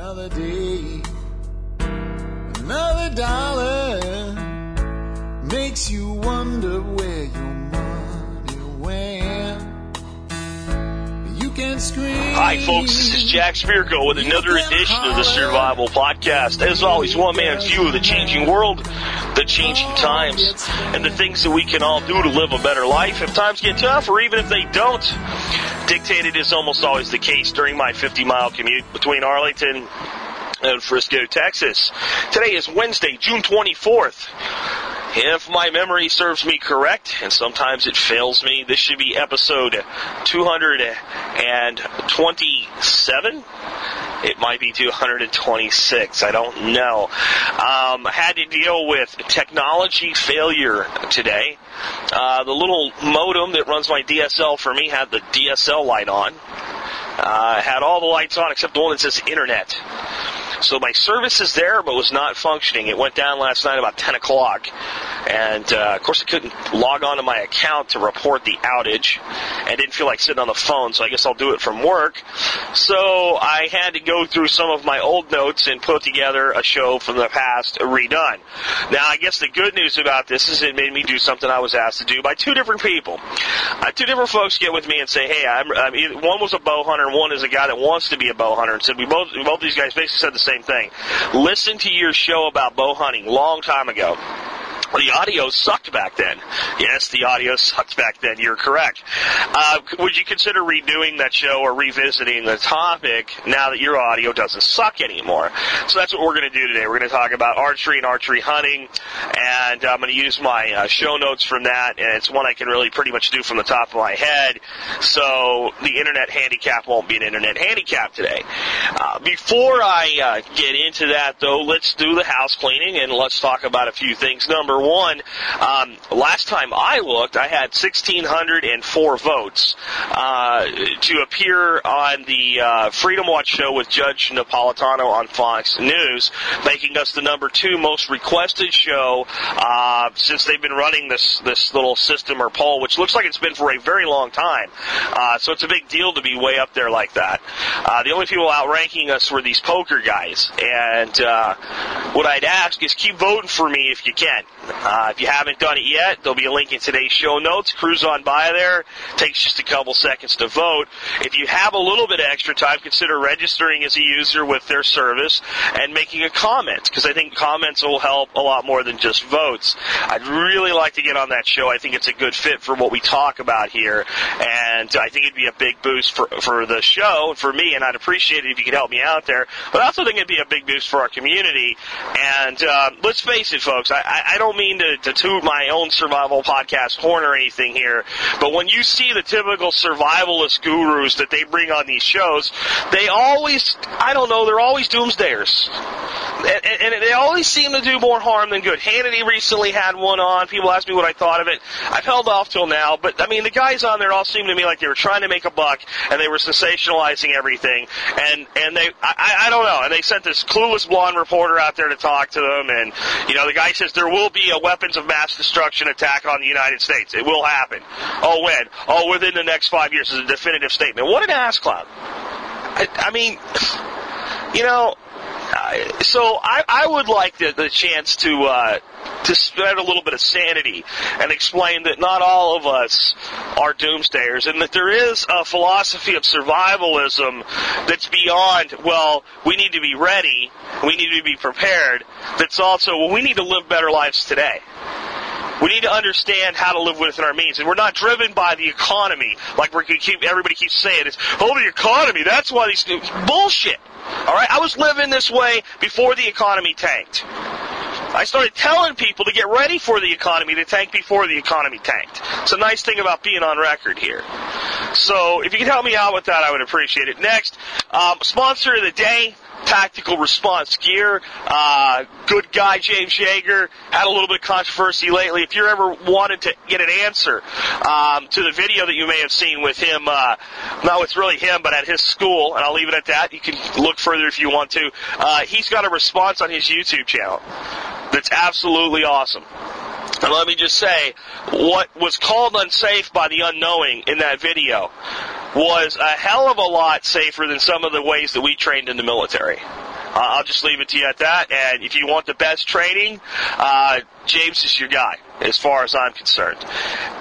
Another day, another dollar makes you wonder where your money went. You can scream. Hi, folks. This is Jack Spirko with another edition of the Survival Podcast. As always, one man's view of the changing world, the changing times, and the things that we can all do to live a better life if times get tough or even if they don't. Dictated is almost always the case during my 50 mile commute between Arlington and Frisco, Texas. Today is Wednesday, June 24th. If my memory serves me correct, and sometimes it fails me, this should be episode 227. It might be 226. I don't know. Um, had to deal with technology failure today. Uh, the little modem that runs my DSL for me had the DSL light on. Uh, had all the lights on except the one that says internet. So my service is there, but was not functioning. It went down last night about 10 o'clock. And, uh, of course, I couldn't log on to my account to report the outage. And didn't feel like sitting on the phone, so I guess I'll do it from work. So I had to go through some of my old notes and put together a show from the past redone. Now, I guess the good news about this is it made me do something I was asked to do by two different people. Uh, two different folks get with me and say, hey, I'm, I'm, one was a bow hunter and one is a guy that wants to be a bow hunter and said, we both, both these guys basically said the same thing. Listen to your show about bow hunting long time ago. The audio sucked back then. Yes, the audio sucked back then. You're correct. Uh, would you consider redoing that show or revisiting the topic now that your audio doesn't suck anymore? So that's what we're going to do today. We're going to talk about archery and archery hunting, and I'm going to use my uh, show notes from that, and it's one I can really pretty much do from the top of my head. So the internet handicap won't be an internet handicap today. Uh, before I uh, get into that, though, let's do the house cleaning and let's talk about a few things. Number one, um, last time I looked, I had 1,604 votes uh, to appear on the uh, Freedom Watch show with Judge Napolitano on Fox News, making us the number two most requested show uh, since they've been running this this little system or poll, which looks like it's been for a very long time. Uh, so it's a big deal to be way up there like that. Uh, the only people outranking us were these poker guys, and uh, what I'd ask is keep voting for me if you can. Uh, if you haven't done it yet, there'll be a link in today's show notes. Cruise on by there. Takes just a couple seconds to vote. If you have a little bit of extra time, consider registering as a user with their service and making a comment because I think comments will help a lot more than just votes. I'd really like to get on that show. I think it's a good fit for what we talk about here, and I think it'd be a big boost for for the show for me, and I'd appreciate it if you could help me out there. But I also think it'd be a big boost for our community. And uh, let's face it, folks, I, I don't mean to, to toot my own survival podcast horn or anything here, but when you see the typical survivalist gurus that they bring on these shows, they always, I don't know, they're always doomsdayers. And, and, they always seem to do more harm than good. Hannity recently had one on. People asked me what I thought of it. I've held off till now, but I mean, the guys on there all seemed to me like they were trying to make a buck and they were sensationalizing everything. And, and they, I, I don't know. And they sent this clueless blonde reporter out there to talk to them. And, you know, the guy says there will be a weapons of mass destruction attack on the United States. It will happen. Oh, when? Oh, within the next five years is a definitive statement. What an ass clown. I, I mean, you know, so I, I would like the, the chance to uh, to spread a little bit of sanity and explain that not all of us are doomsdayers and that there is a philosophy of survivalism that's beyond well we need to be ready we need to be prepared that's also well we need to live better lives today we need to understand how to live within our means, and we're not driven by the economy like we keep everybody keeps saying. It's oh the economy. That's why these bullshit. All right, I was living this way before the economy tanked. I started telling people to get ready for the economy to tank before the economy tanked. It's a nice thing about being on record here. So if you can help me out with that, I would appreciate it. Next, um, sponsor of the day. Tactical response gear. Uh, good guy James Yeager had a little bit of controversy lately. If you're ever wanted to get an answer um, to the video that you may have seen with him, uh, not with really him, but at his school, and I'll leave it at that. You can look further if you want to. Uh, he's got a response on his YouTube channel that's absolutely awesome. And let me just say, what was called unsafe by the unknowing in that video was a hell of a lot safer than some of the ways that we trained in the military. Uh, I'll just leave it to you at that. And if you want the best training, uh, James is your guy as far as I'm concerned.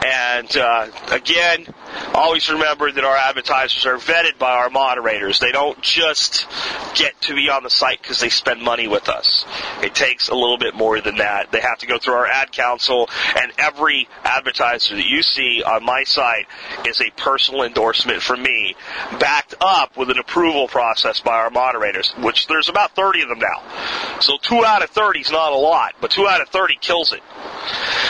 And uh, again, always remember that our advertisers are vetted by our moderators. They don't just get to be on the site because they spend money with us. It takes a little bit more than that. They have to go through our ad council, and every advertiser that you see on my site is a personal endorsement from me, backed up with an approval process by our moderators, which there's about 30 of them now. So two out of 30 is not a lot, but two out of 30 kills it.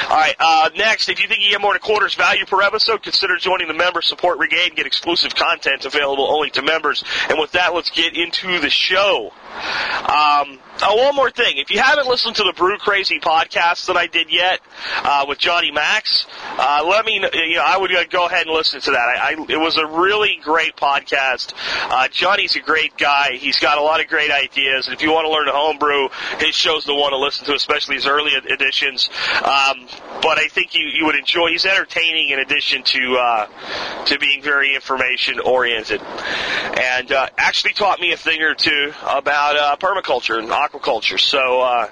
All right. Uh, next, if you think you get more than a quarter's value per episode, consider joining the member support brigade and get exclusive content available only to members. And with that, let's get into the show. Um, oh, one more thing. If you haven't listened to the Brew Crazy podcast that I did yet uh, with Johnny Max, uh, let me. You know, I would uh, go ahead and listen to that. I, I, it was a really great podcast. Uh, Johnny's a great guy. He's got a lot of great ideas, and if you want to learn to homebrew, his show's the one to listen to, especially his early editions. Um, but I think you, you would enjoy. He's entertaining in addition to uh, to being very information oriented, and uh, actually taught me a thing or two about uh, permaculture and aquaculture. So uh,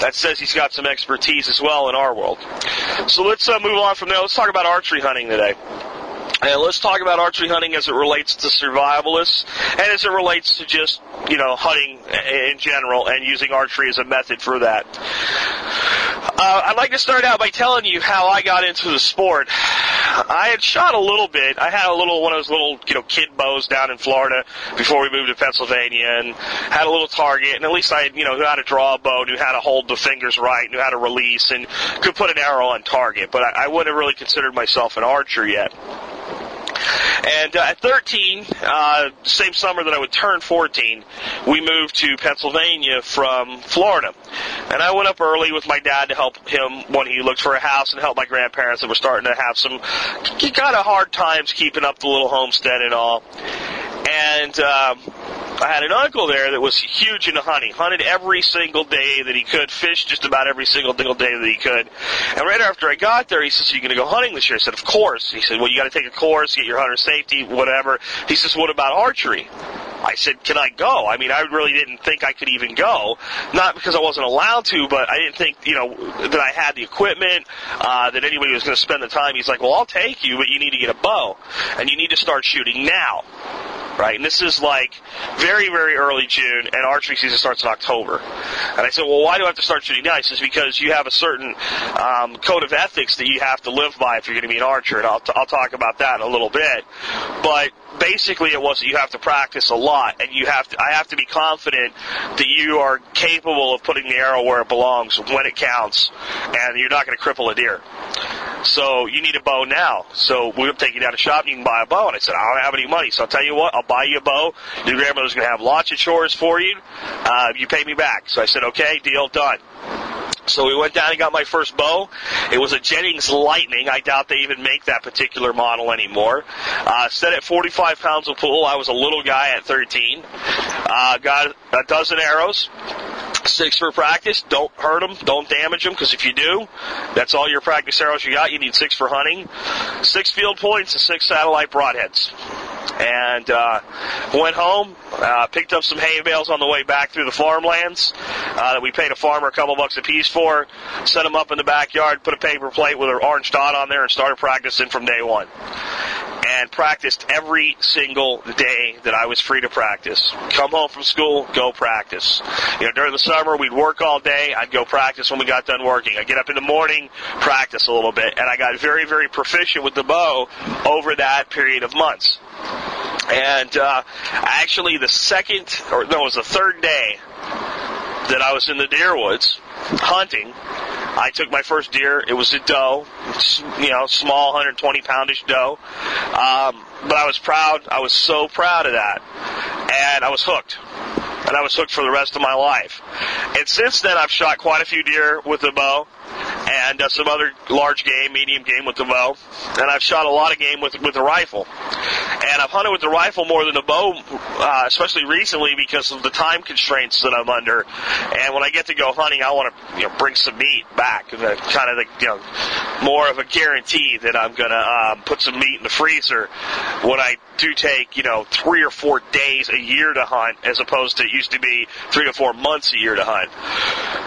that says he's got some expertise as well in our world. So let's uh, move on from there. Let's talk about archery hunting today. And let's talk about archery hunting as it relates to survivalists and as it relates to just, you know, hunting in general and using archery as a method for that. Uh, I'd like to start out by telling you how I got into the sport. I had shot a little bit. I had a little one of those little, you know, kid bows down in Florida before we moved to Pennsylvania and had a little target and at least I, you know, knew how to draw a bow, knew how to hold the fingers right, knew how to release and could put an arrow on target, but I, I wouldn't have really considered myself an archer yet. And uh, at 13, uh, same summer that I would turn 14, we moved to Pennsylvania from Florida. And I went up early with my dad to help him when he looked for a house and help my grandparents that were starting to have some kind of hard times keeping up the little homestead and all. And um, I had an uncle there that was huge into hunting, hunted every single day that he could, fished just about every single day that he could. And right after I got there, he says, "Are you going to go hunting this year?" I said, "Of course." He said, "Well, you got to take a course, get your hunter safety, whatever." He says, "What about archery?" I said, "Can I go?" I mean, I really didn't think I could even go, not because I wasn't allowed to, but I didn't think, you know, that I had the equipment, uh, that anybody was going to spend the time. He's like, "Well, I'll take you, but you need to get a bow, and you need to start shooting now." right? And this is like very, very early June, and archery season starts in October. And I said, well, why do I have to start shooting? He says, because you have a certain um, code of ethics that you have to live by if you're going to be an archer, and I'll, t- I'll talk about that in a little bit. But basically it was that you have to practice a lot and you have to I have to be confident that you are capable of putting the arrow where it belongs when it counts and you're not going to cripple a deer. So you need a bow now. So we'll take you down to shop and you can buy a bow. And I said, I don't have any money. So I'll tell you what, I'll buy you a bow. Your grandmother's going to have lots of chores for you. Uh, you pay me back. So I said, okay, deal done. So we went down and got my first bow. It was a Jennings Lightning. I doubt they even make that particular model anymore. Uh, set at 45 pounds of pull. I was a little guy at 13. Uh, got a dozen arrows. Six for practice. Don't hurt them. Don't damage them because if you do, that's all your practice arrows you got. You need six for hunting. Six field points and six satellite broadheads. And uh, went home, uh, picked up some hay bales on the way back through the farmlands uh, that we paid a farmer a couple bucks a piece for. Set them up in the backyard, put a paper plate with an orange dot on there, and started practicing from day one and practiced every single day that I was free to practice. Come home from school, go practice. You know, during the summer we'd work all day. I'd go practice when we got done working. I'd get up in the morning, practice a little bit, and I got very, very proficient with the bow over that period of months. And uh, actually, the second, or no, it was the third day that I was in the deer woods hunting. I took my first deer. It was a doe, you know, small, 120 poundish doe. Um, but I was proud. I was so proud of that, and I was hooked. And I was hooked for the rest of my life. And since then, I've shot quite a few deer with the bow, and uh, some other large game, medium game with the bow, and I've shot a lot of game with with the rifle. and I've hunted with the rifle more than the bow, uh, especially recently because of the time constraints that I'm under. And when I get to go hunting, I want to you know, bring some meat back, kind of the, you know, more of a guarantee that I'm going to um, put some meat in the freezer when I do take, you know, three or four days a year to hunt, as opposed to it used to be three to four months a year to hunt.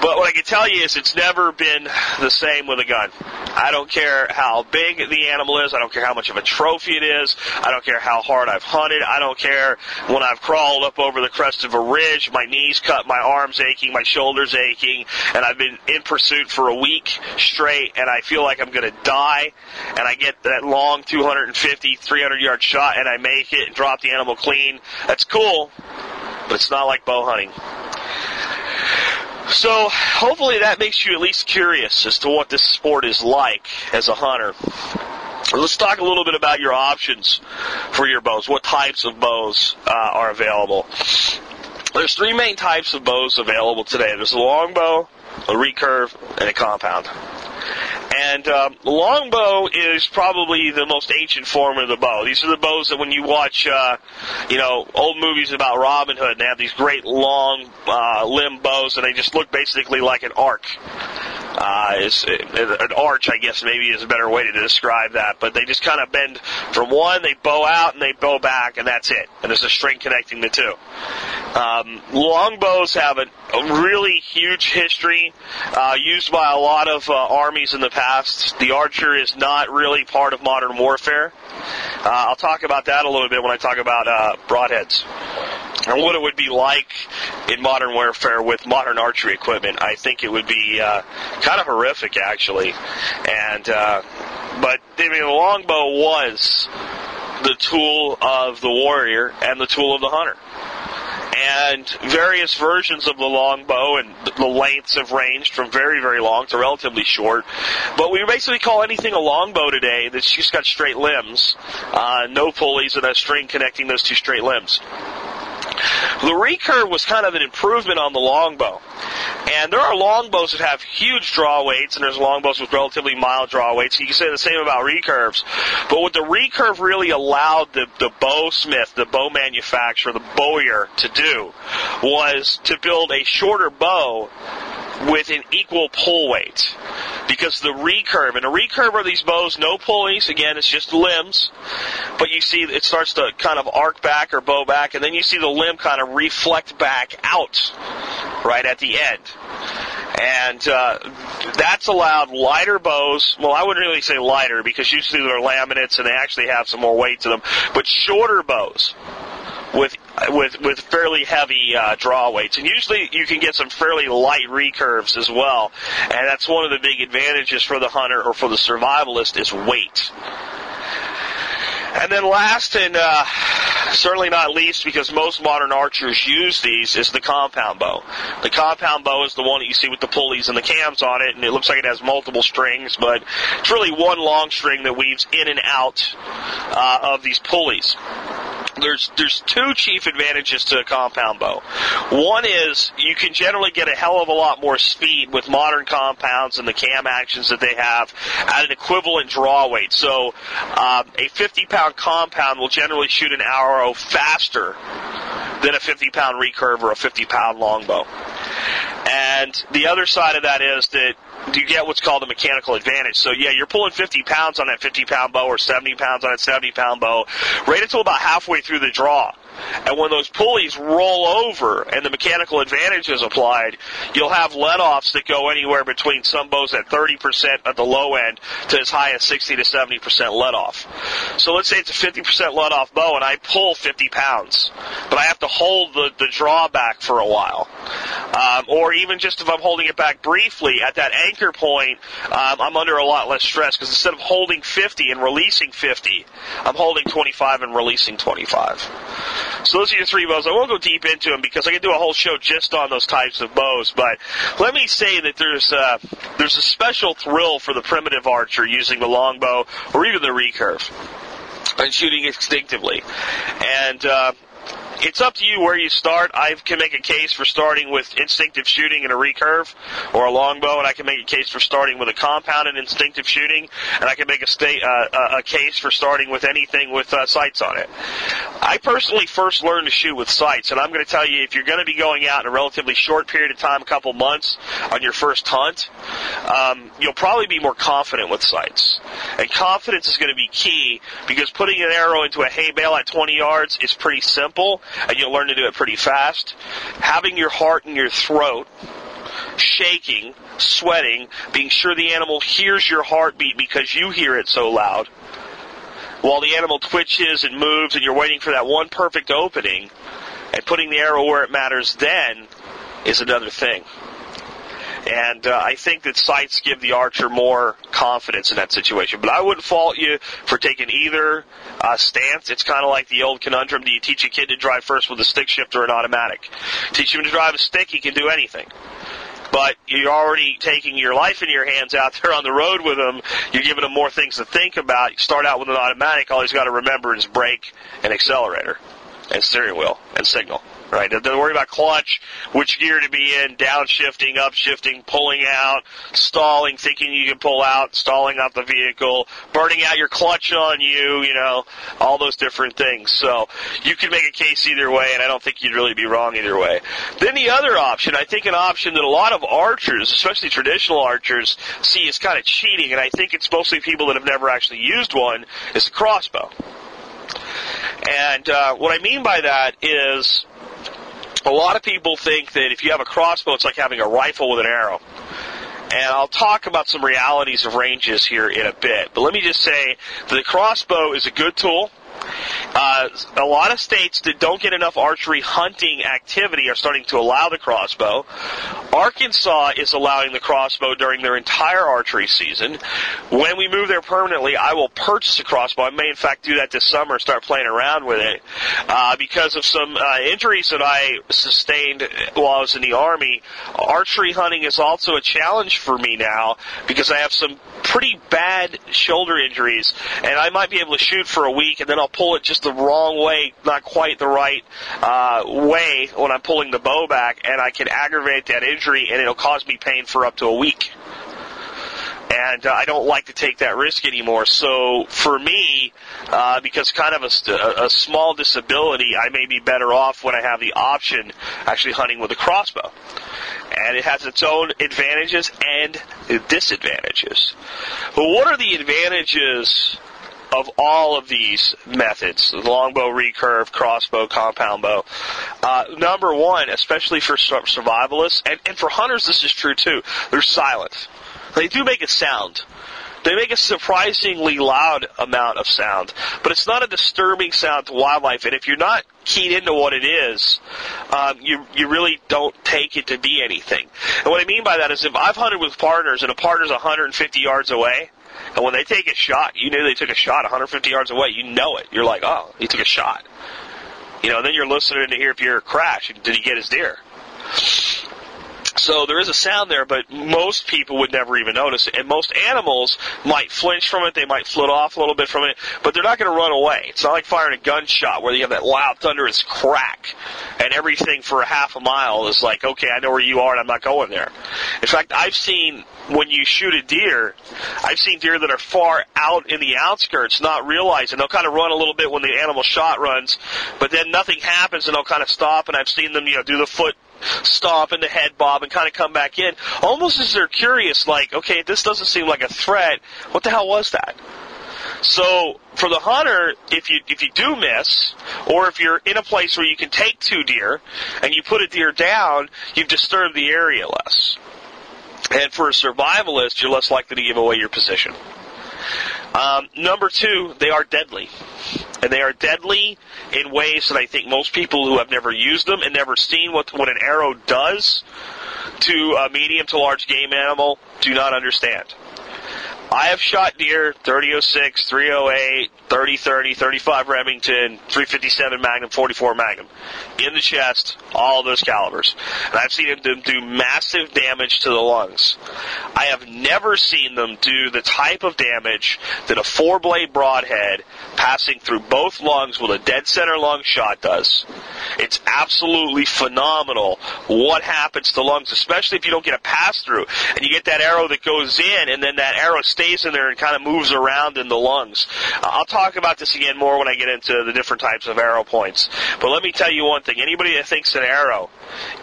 But what I can tell you is it's never been the same with a gun. I don't care how big the animal is. I don't care how much of a trophy it is. I don't care how hard I've hunted. I don't care when I've crawled up over the crest of a ridge, my knees cut, my arms aching, my shoulders aching, and I've been in pursuit for a week straight, and I feel like I'm going to die, and I get that long 250, 300 yard shot, and I make it and drop the animal clean. That's cool, but it's not like bow hunting. So hopefully that makes you at least curious as to what this sport is like as a hunter. Let's talk a little bit about your options for your bows. What types of bows uh, are available? There's three main types of bows available today. There's a longbow, a recurve, and a compound. And um, longbow is probably the most ancient form of the bow. These are the bows that when you watch, uh, you know, old movies about Robin Hood, and they have these great long uh, limb bows, and they just look basically like an arc. Uh, is an arch, I guess maybe is a better way to describe that. But they just kind of bend from one, they bow out, and they bow back, and that's it. And there's a string connecting the two. Um, longbows have a, a really huge history, uh, used by a lot of uh, armies in the past. The archer is not really part of modern warfare. Uh, I'll talk about that a little bit when I talk about uh, broadheads and what it would be like in modern warfare with modern archery equipment. I think it would be uh, kind of horrific, actually. And uh, but I mean, the longbow was the tool of the warrior and the tool of the hunter. And various versions of the longbow and the lengths have ranged from very, very long to relatively short. But we basically call anything a longbow today that's just got straight limbs, uh, no pulleys, and a string connecting those two straight limbs. The recurve was kind of an improvement on the longbow. And there are longbows that have huge draw weights, and there's longbows with relatively mild draw weights. You can say the same about recurves. But what the recurve really allowed the, the bowsmith, the bow manufacturer, the bowyer to do was to build a shorter bow with an equal pull weight. Because the recurve, and a recurve are these bows, no pulleys, again, it's just limbs, but you see it starts to kind of arc back or bow back, and then you see the limb kind of reflect back out right at the end. And uh, that's allowed lighter bows. Well, I wouldn't really say lighter because usually they're laminates and they actually have some more weight to them, but shorter bows with with with fairly heavy uh, draw weights, and usually you can get some fairly light recurves as well, and that's one of the big advantages for the hunter or for the survivalist is weight. And then last and uh, certainly not least, because most modern archers use these, is the compound bow. The compound bow is the one that you see with the pulleys and the cams on it, and it looks like it has multiple strings, but it's really one long string that weaves in and out uh, of these pulleys there's there's two chief advantages to a compound bow. One is you can generally get a hell of a lot more speed with modern compounds and the cam actions that they have at an equivalent draw weight. So um, a 50 pound compound will generally shoot an arrow faster than a 50 pound recurve or a 50 pound longbow. And the other side of that is that you get what's called a mechanical advantage. So yeah, you're pulling 50 pounds on that 50 pound bow or 70 pounds on that 70 pound bow right until about halfway through the draw. And when those pulleys roll over and the mechanical advantage is applied, you'll have let-offs that go anywhere between some bows at 30% at the low end to as high as 60 to 70% let-off. So let's say it's a 50% let-off bow and I pull 50 pounds, but I have to hold the, the draw back for a while. Um, or even just if I'm holding it back briefly, at that anchor point, um, I'm under a lot less stress because instead of holding 50 and releasing 50, I'm holding 25 and releasing 25. So those are your three bows. I won't go deep into them because I can do a whole show just on those types of bows. But let me say that there's uh, there's a special thrill for the primitive archer using the longbow or even the recurve and shooting instinctively. And uh, it's up to you where you start. I can make a case for starting with instinctive shooting and a recurve, or a longbow, and I can make a case for starting with a compounded instinctive shooting, and I can make a, sta- uh, a case for starting with anything with uh, sights on it. I personally first learned to shoot with sights, and I'm going to tell you if you're going to be going out in a relatively short period of time, a couple months, on your first hunt, um, you'll probably be more confident with sights. And confidence is going to be key because putting an arrow into a hay bale at 20 yards is pretty simple, and you'll learn to do it pretty fast. Having your heart in your throat, shaking, sweating, being sure the animal hears your heartbeat because you hear it so loud, while the animal twitches and moves and you're waiting for that one perfect opening, and putting the arrow where it matters then is another thing. And uh, I think that sights give the archer more confidence in that situation. But I wouldn't fault you for taking either uh, stance. It's kind of like the old conundrum: Do you teach a kid to drive first with a stick shift or an automatic? Teach him to drive a stick; he can do anything but you're already taking your life in your hands out there on the road with him. You're giving him more things to think about. You start out with an automatic. All he's got to remember is brake and accelerator and steering wheel and signal right? Don't worry about clutch, which gear to be in, downshifting, upshifting, pulling out, stalling, thinking you can pull out, stalling out the vehicle, burning out your clutch on you, you know, all those different things. So you can make a case either way, and I don't think you'd really be wrong either way. Then the other option, I think an option that a lot of archers, especially traditional archers, see as kind of cheating, and I think it's mostly people that have never actually used one, is a crossbow. And uh, what I mean by that is a lot of people think that if you have a crossbow, it's like having a rifle with an arrow. And I'll talk about some realities of ranges here in a bit. But let me just say the crossbow is a good tool. Uh, a lot of states that don't get enough archery hunting activity are starting to allow the crossbow. Arkansas is allowing the crossbow during their entire archery season. When we move there permanently, I will purchase a crossbow. I may, in fact, do that this summer and start playing around with it uh, because of some uh, injuries that I sustained while I was in the Army. Archery hunting is also a challenge for me now because I have some pretty bad shoulder injuries, and I might be able to shoot for a week, and then I'll pull it just the wrong way, not quite the right uh, way when I'm pulling the bow back, and I can aggravate that injury, and it'll cause me pain for up to a week. And uh, I don't like to take that risk anymore. So for me, uh, because kind of a, a small disability, I may be better off when I have the option actually hunting with a crossbow and it has its own advantages and disadvantages. But what are the advantages of all of these methods, longbow, recurve, crossbow, compound bow. Uh, number one, especially for survivalists, and, and for hunters this is true too, they're silent. They do make a sound. They make a surprisingly loud amount of sound, but it's not a disturbing sound to wildlife. And if you're not keyed into what it is, um, you you really don't take it to be anything. And what I mean by that is, if I've hunted with partners and a partner's 150 yards away, and when they take a shot, you know they took a shot 150 yards away. You know it. You're like, oh, he took a shot. You know, then you're listening to hear if you're a crash. Did he get his deer? So there is a sound there, but most people would never even notice it. And most animals might flinch from it, they might flit off a little bit from it, but they're not going to run away. It's not like firing a gunshot where you have that loud thunderous crack, and everything for a half a mile is like, okay, I know where you are, and I'm not going there. In fact, I've seen when you shoot a deer, I've seen deer that are far out in the outskirts, not realizing they'll kind of run a little bit when the animal shot runs, but then nothing happens, and they'll kind of stop. And I've seen them, you know, do the foot stomp and the head bob and kind of come back in, almost as they're curious, like, okay, this doesn't seem like a threat. What the hell was that? So for the hunter, if you if you do miss, or if you're in a place where you can take two deer and you put a deer down, you've disturbed the area less. And for a survivalist, you're less likely to give away your position. Um, number two, they are deadly. And they are deadly in ways that I think most people who have never used them and never seen what, what an arrow does to a medium to large game animal do not understand. I have shot deer 3006, 308, 3030, 35 Remington, 357 Magnum, 44 Magnum in the chest, all those calibers. And I've seen them do massive damage to the lungs. I have never seen them do the type of damage that a four blade broadhead passing through both lungs with a dead center lung shot does. It's absolutely phenomenal what happens to lungs, especially if you don't get a pass through and you get that arrow that goes in and then that arrow stays in there and kind of moves around in the lungs. Uh, I'll talk about this again more when I get into the different types of arrow points. But let me tell you one thing. Anybody that thinks an arrow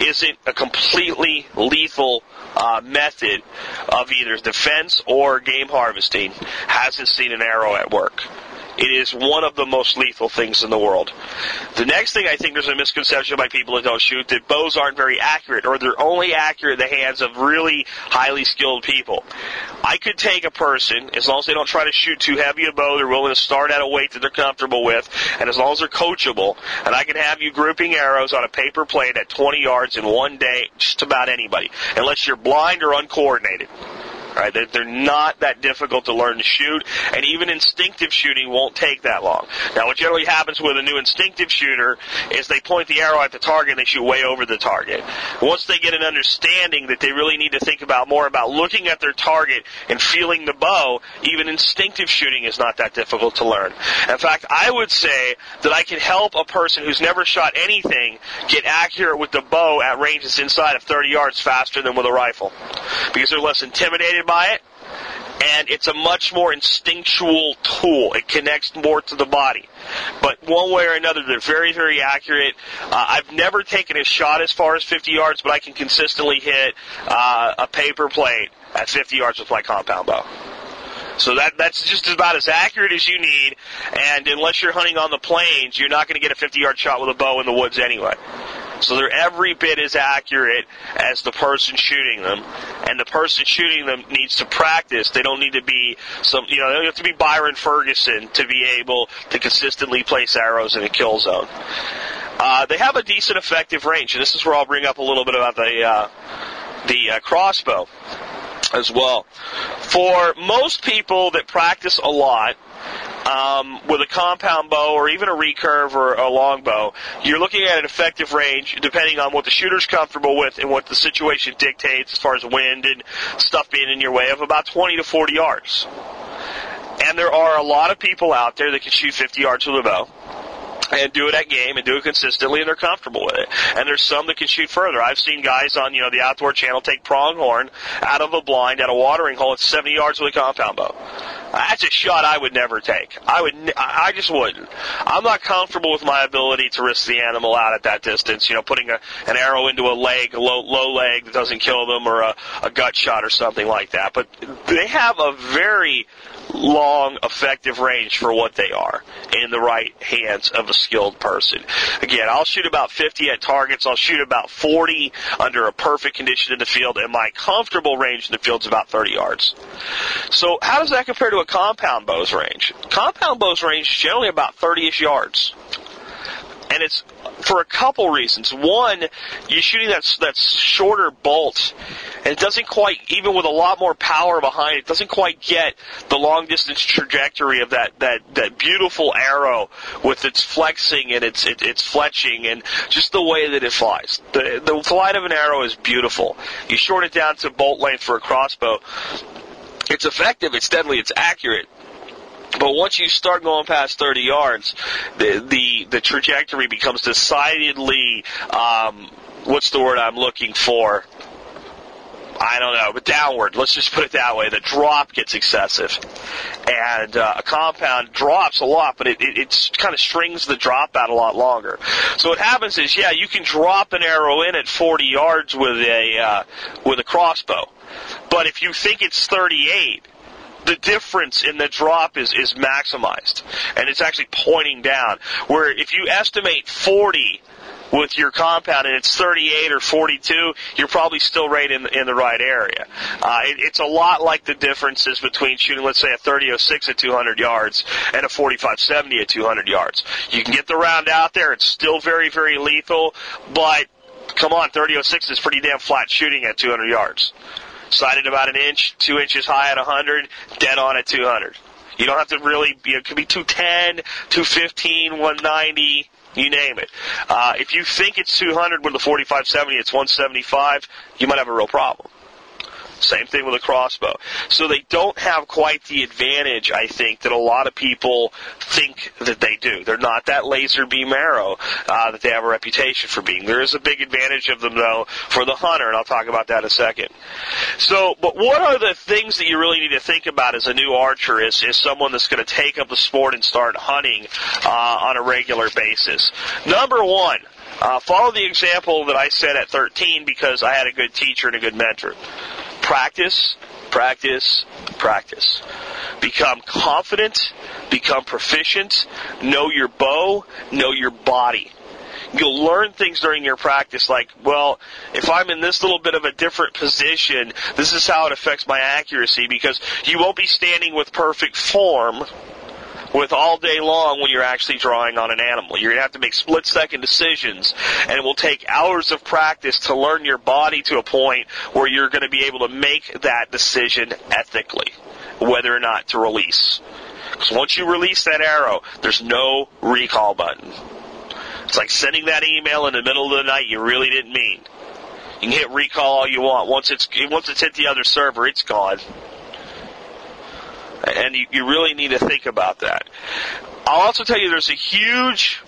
isn't a completely lethal uh, method of either defense or game harvesting hasn't seen an arrow at work. It is one of the most lethal things in the world. The next thing I think there's a misconception by people that don't shoot that bows aren't very accurate or they're only accurate in the hands of really highly skilled people. I could take a person, as long as they don't try to shoot too heavy a bow, they're willing to start at a weight that they're comfortable with, and as long as they're coachable, and I can have you grouping arrows on a paper plate at 20 yards in one day, just about anybody, unless you're blind or uncoordinated. Right? They're, they're not that difficult to learn to shoot, and even instinctive shooting won't take that long. Now, what generally happens with a new instinctive shooter is they point the arrow at the target and they shoot way over the target. Once they get an understanding that they really need to think about more about looking at their target and feeling the bow, even instinctive shooting is not that difficult to learn. In fact, I would say that I can help a person who's never shot anything get accurate with the bow at ranges inside of 30 yards faster than with a rifle. Because they're less intimidated by it, and it's a much more instinctual tool. It connects more to the body. But one way or another, they're very, very accurate. Uh, I've never taken a shot as far as 50 yards, but I can consistently hit uh, a paper plate at 50 yards with my compound bow. So that that's just about as accurate as you need, and unless you're hunting on the plains, you're not going to get a 50 yard shot with a bow in the woods anyway. So they're every bit as accurate as the person shooting them, and the person shooting them needs to practice. They don't need to be some, you know, they don't have to be Byron Ferguson to be able to consistently place arrows in a kill zone. Uh, they have a decent effective range, and this is where I'll bring up a little bit about the uh, the uh, crossbow as well. For most people that practice a lot, um, with a compound bow or even a recurve or a longbow, you're looking at an effective range depending on what the shooter's comfortable with and what the situation dictates as far as wind and stuff being in your way of about 20 to 40 yards. And there are a lot of people out there that can shoot 50 yards with a bow and do it at game and do it consistently and they're comfortable with it. And there's some that can shoot further. I've seen guys on, you know, the outdoor channel take pronghorn out of a blind at a watering hole at 70 yards with a compound bow. That's a shot I would never take. I would, I just wouldn't. I'm not comfortable with my ability to risk the animal out at that distance. You know, putting a, an arrow into a leg, low, low leg that doesn't kill them, or a, a gut shot or something like that. But they have a very long, effective range for what they are in the right hands of a skilled person. Again, I'll shoot about 50 at targets. I'll shoot about 40 under a perfect condition in the field, and my comfortable range in the field is about 30 yards. So how does that compare to a compound bow's range? Compound bow's range is generally about 30-ish yards. And it's for a couple reasons. One, you're shooting that that shorter bolt, and it doesn't quite, even with a lot more power behind it, doesn't quite get the long distance trajectory of that that that beautiful arrow with its flexing and its it, its fletching and just the way that it flies. The the flight of an arrow is beautiful. You short it down to bolt length for a crossbow. It's effective, it's deadly, it's accurate. But once you start going past 30 yards, the the, the trajectory becomes decidedly um, what's the word I'm looking for? I don't know, but downward. Let's just put it that way. The drop gets excessive, and uh, a compound drops a lot, but it, it, kind of strings the drop out a lot longer. So what happens is, yeah, you can drop an arrow in at 40 yards with a uh, with a crossbow, but if you think it's 38 the difference in the drop is, is maximized. And it's actually pointing down. Where if you estimate 40 with your compound and it's 38 or 42, you're probably still right in, in the right area. Uh, it, it's a lot like the differences between shooting, let's say, a 30.06 at 200 yards and a 45.70 at 200 yards. You can get the round out there. It's still very, very lethal, but come on, 30.06 is pretty damn flat shooting at 200 yards. Sighted about an inch, two inches high at 100, dead on at 200. You don't have to really, you know, it could be 210, 215, 190, you name it. Uh, if you think it's 200 with the 4570, it's 175, you might have a real problem. Same thing with a crossbow. So they don't have quite the advantage, I think, that a lot of people think that they do. They're not that laser beam arrow uh, that they have a reputation for being. There is a big advantage of them, though, for the hunter, and I'll talk about that in a second. So, but what are the things that you really need to think about as a new archer, as someone that's going to take up the sport and start hunting uh, on a regular basis? Number one, uh, follow the example that I set at 13 because I had a good teacher and a good mentor. Practice, practice, practice. Become confident, become proficient, know your bow, know your body. You'll learn things during your practice like, well, if I'm in this little bit of a different position, this is how it affects my accuracy because you won't be standing with perfect form with all day long when you're actually drawing on an animal. You're going to have to make split second decisions, and it will take hours of practice to learn your body to a point where you're going to be able to make that decision ethically, whether or not to release. Because once you release that arrow, there's no recall button. It's like sending that email in the middle of the night you really didn't mean. You can hit recall all you want. Once it's once it's hit the other server, it's gone and you, you really need to think about that. I'll also tell you there's a huge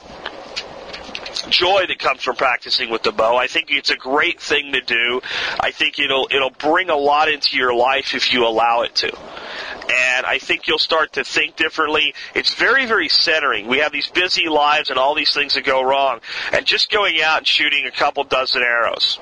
joy that comes from practicing with the bow. I think it's a great thing to do. I think it'll it'll bring a lot into your life if you allow it to. And I think you'll start to think differently. It's very, very centering. We have these busy lives and all these things that go wrong. And just going out and shooting a couple dozen arrows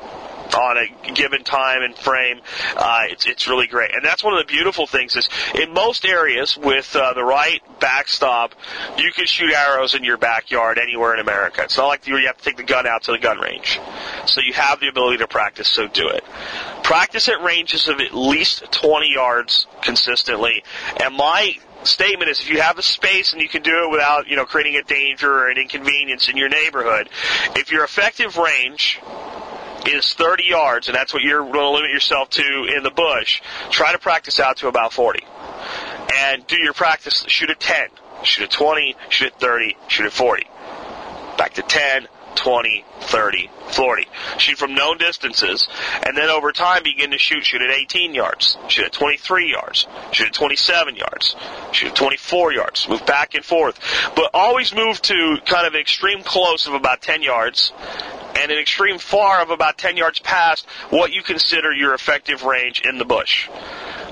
on a given time and frame. Uh, it's it's really great, and that's one of the beautiful things is in most areas with uh, the right backstop, you can shoot arrows in your backyard anywhere in America. It's not like you have to take the gun out to the gun range, so you have the ability to practice. So do it. Practice at ranges of at least 20 yards consistently, and my statement is if you have a space and you can do it without, you know, creating a danger or an inconvenience in your neighborhood, if your effective range is 30 yards, and that's what you're going to limit yourself to in the bush, try to practice out to about 40. And do your practice, shoot at 10, shoot at 20, shoot at 30, shoot at 40. Back to 10, 20, 30, 40. Shoot from known distances, and then over time begin to shoot. Shoot at 18 yards, shoot at 23 yards, shoot at 27 yards, shoot at 24 yards. Move back and forth, but always move to kind of extreme close of about 10 yards, and an extreme far of about 10 yards past what you consider your effective range in the bush.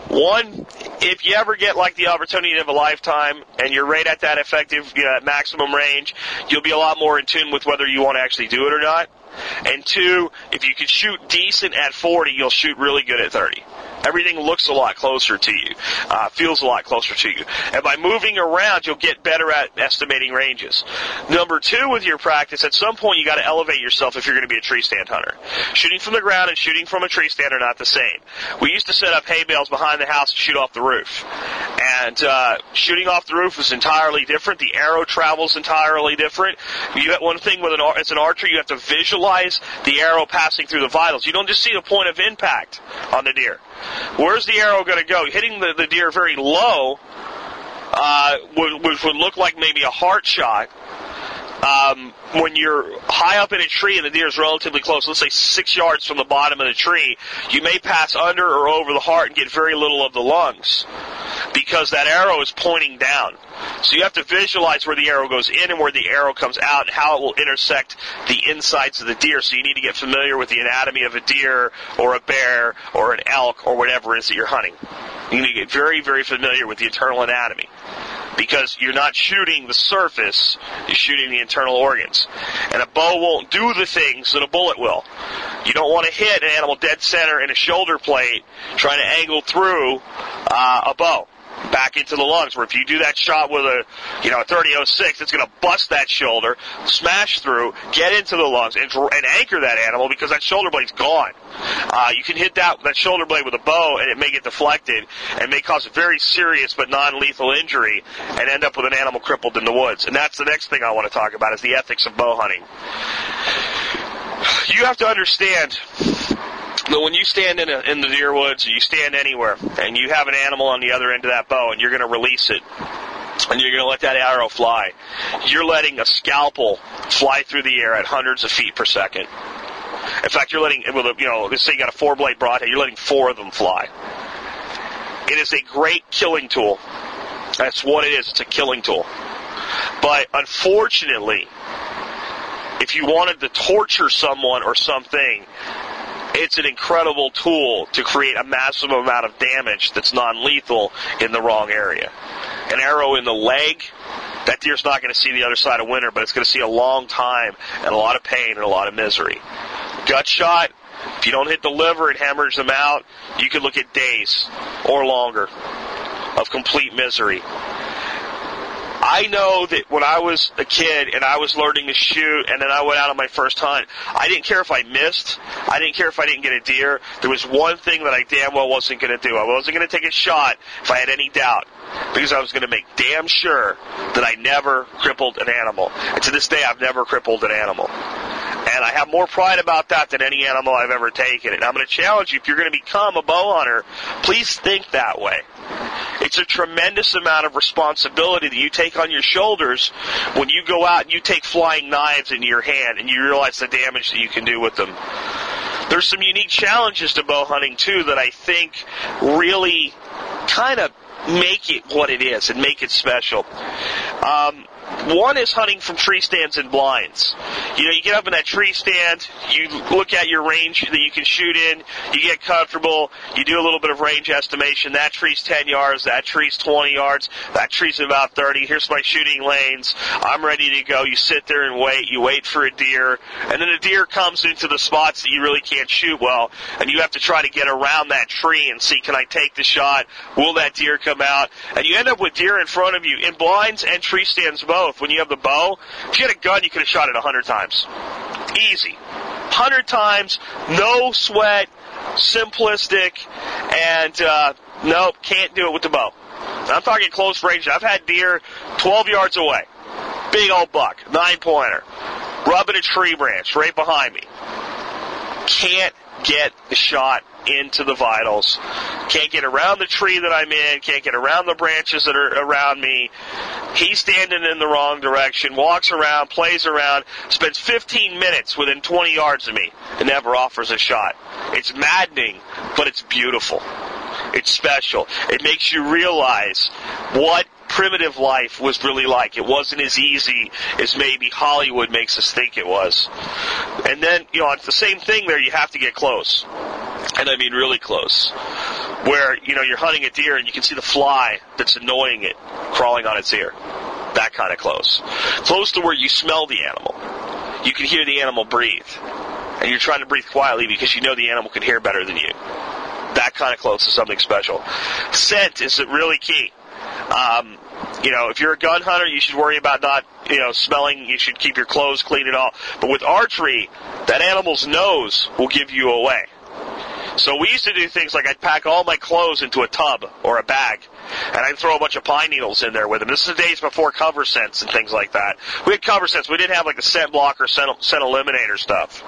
One, if you ever get like the opportunity of a lifetime and you're right at that effective uh, maximum range, you'll be a lot more in tune with whether you want to actually do it or not. And two, if you can shoot decent at 40, you'll shoot really good at 30. Everything looks a lot closer to you, uh, feels a lot closer to you. And by moving around, you'll get better at estimating ranges. Number two, with your practice, at some point you got to elevate yourself if you're going to be a tree stand hunter. Shooting from the ground and shooting from a tree stand are not the same. We used to set up hay bales behind the house to shoot off the roof, and uh, shooting off the roof is entirely different. The arrow travels entirely different. You one thing with an as an archer, you have to visualize the arrow passing through the vitals. You don't just see the point of impact on the deer. Where's the arrow going to go? Hitting the, the deer very low, uh, which would look like maybe a heart shot. Um, when you're high up in a tree and the deer is relatively close, let's say six yards from the bottom of the tree, you may pass under or over the heart and get very little of the lungs because that arrow is pointing down. So you have to visualize where the arrow goes in and where the arrow comes out and how it will intersect the insides of the deer. So you need to get familiar with the anatomy of a deer or a bear or an elk or whatever it is that you're hunting. You need to get very, very familiar with the internal anatomy because you're not shooting the surface, you're shooting the internal organs. And a bow won't do the things that a bullet will. You don't want to hit an animal dead center in a shoulder plate trying to angle through uh, a bow back into the lungs. Where if you do that shot with a, you know, a 3006, it's going to bust that shoulder, smash through, get into the lungs, and, and anchor that animal because that shoulder blade's gone. Uh, you can hit that that shoulder blade with a bow, and it may get deflected and may cause a very serious but non-lethal injury, and end up with an animal crippled in the woods. And that's the next thing I want to talk about is the ethics of bow hunting. You have to understand When you stand in, a, in the deer woods, or you stand anywhere, and you have an animal on the other end of that bow, and you're going to release it, and you're going to let that arrow fly, you're letting a scalpel fly through the air at hundreds of feet per second. In fact, you're letting, you know, let's say you got a four blade broadhead, you're letting four of them fly. It is a great killing tool. That's what it is. It's a killing tool. But unfortunately, if you wanted to torture someone or something, it's an incredible tool to create a massive amount of damage that's non-lethal in the wrong area. An arrow in the leg, that deer's not going to see the other side of winter, but it's going to see a long time and a lot of pain and a lot of misery. Gut shot, if you don't hit the liver and hemorrhage them out, you could look at days or longer of complete misery. I know that when I was a kid and I was learning to shoot and then I went out on my first hunt, I didn't care if I missed. I didn't care if I didn't get a deer. There was one thing that I damn well wasn't going to do. I wasn't going to take a shot if I had any doubt because I was going to make damn sure that I never crippled an animal. And to this day, I've never crippled an animal. I have more pride about that than any animal I've ever taken. And I'm going to challenge you, if you're going to become a bow hunter, please think that way. It's a tremendous amount of responsibility that you take on your shoulders when you go out and you take flying knives into your hand and you realize the damage that you can do with them. There's some unique challenges to bow hunting too that I think really kind of make it what it is and make it special. Um, one is hunting from tree stands and blinds. You know, you get up in that tree stand, you look at your range that you can shoot in, you get comfortable, you do a little bit of range estimation. That tree's 10 yards, that tree's 20 yards, that tree's about 30. Here's my shooting lanes. I'm ready to go. You sit there and wait. You wait for a deer, and then a deer comes into the spots that you really can't shoot well, and you have to try to get around that tree and see, can I take the shot? Will that deer come out? And you end up with deer in front of you in blinds and tree stands both both. When you have the bow, if you had a gun, you could have shot it a hundred times. Easy. Hundred times, no sweat, simplistic, and uh, nope, can't do it with the bow. I'm talking close range. I've had deer 12 yards away. Big old buck, nine pointer, rubbing a tree branch right behind me. Can't get the shot into the vitals. Can't get around the tree that I'm in, can't get around the branches that are around me. He's standing in the wrong direction, walks around, plays around, spends 15 minutes within 20 yards of me, and never offers a shot. It's maddening, but it's beautiful. It's special. It makes you realize what primitive life was really like. It wasn't as easy as maybe Hollywood makes us think it was. And then, you know, it's the same thing there. You have to get close. And I mean really close. Where, you know, you're hunting a deer and you can see the fly that's annoying it crawling on its ear. That kind of close. Close to where you smell the animal. You can hear the animal breathe. And you're trying to breathe quietly because you know the animal can hear better than you. That kind of close is something special. Scent is really key. Um, you know, if you're a gun hunter, you should worry about not, you know, smelling. You should keep your clothes clean and all. But with archery, that animal's nose will give you away. So we used to do things like I'd pack all my clothes into a tub or a bag, and I'd throw a bunch of pine needles in there with them. This is the days before cover scents and things like that. We had cover scents. We didn't have like the scent blocker, scent, scent eliminator stuff.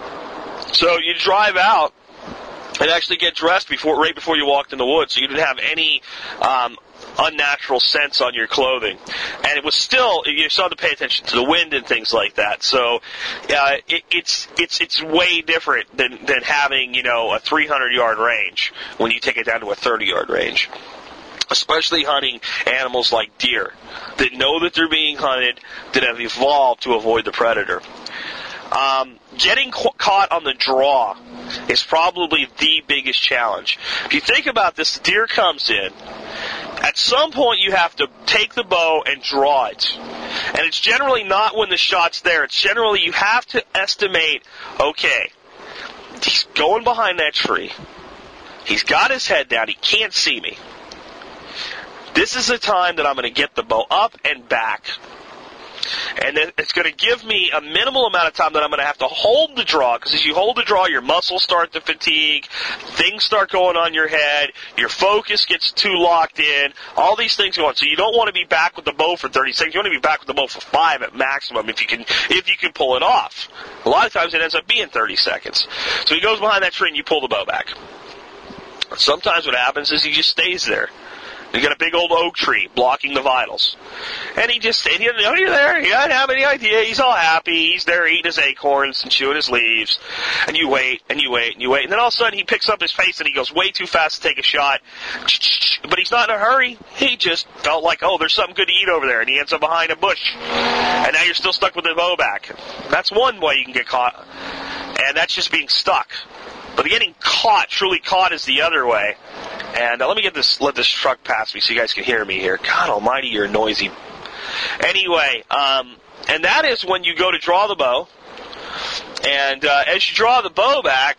So you drive out and actually get dressed before, right before you walked in the woods, so you didn't have any um, unnatural scents on your clothing. And it was still you still have to pay attention to the wind and things like that. So uh, it, it's it's it's way different than than having you know a 300 yard range when you take it down to a 30 yard range. Especially hunting animals like deer that know that they're being hunted, that have evolved to avoid the predator. Um, getting qu- caught on the draw is probably the biggest challenge. If you think about this, deer comes in. At some point, you have to take the bow and draw it. And it's generally not when the shot's there. It's generally you have to estimate, okay, he's going behind that tree. He's got his head down. He can't see me. This is the time that I'm going to get the bow up and back. And it- it's going to give me a minimal amount of time that I'm going to have to hold the draw because as you hold the draw, your muscles start to fatigue, things start going on your head, your focus gets too locked in, all these things go on. So you don't want to be back with the bow for 30 seconds. You want to be back with the bow for five at maximum if you can if you can pull it off. A lot of times it ends up being 30 seconds. So he goes behind that tree and you pull the bow back. Sometimes what happens is he just stays there. You got a big old oak tree blocking the vitals. And he just stayed, he oh, didn't you're there. He doesn't have any idea. He's all happy. He's there eating his acorns and chewing his leaves. And you wait, and you wait, and you wait. And then all of a sudden he picks up his pace and he goes way too fast to take a shot. But he's not in a hurry. He just felt like, oh, there's something good to eat over there. And he ends up behind a bush. And now you're still stuck with the bow back. That's one way you can get caught. And that's just being stuck. But getting caught, truly caught, is the other way. And uh, let me get this, let this truck pass me so you guys can hear me here. God Almighty, you're noisy. Anyway, um, and that is when you go to draw the bow. And uh, as you draw the bow back,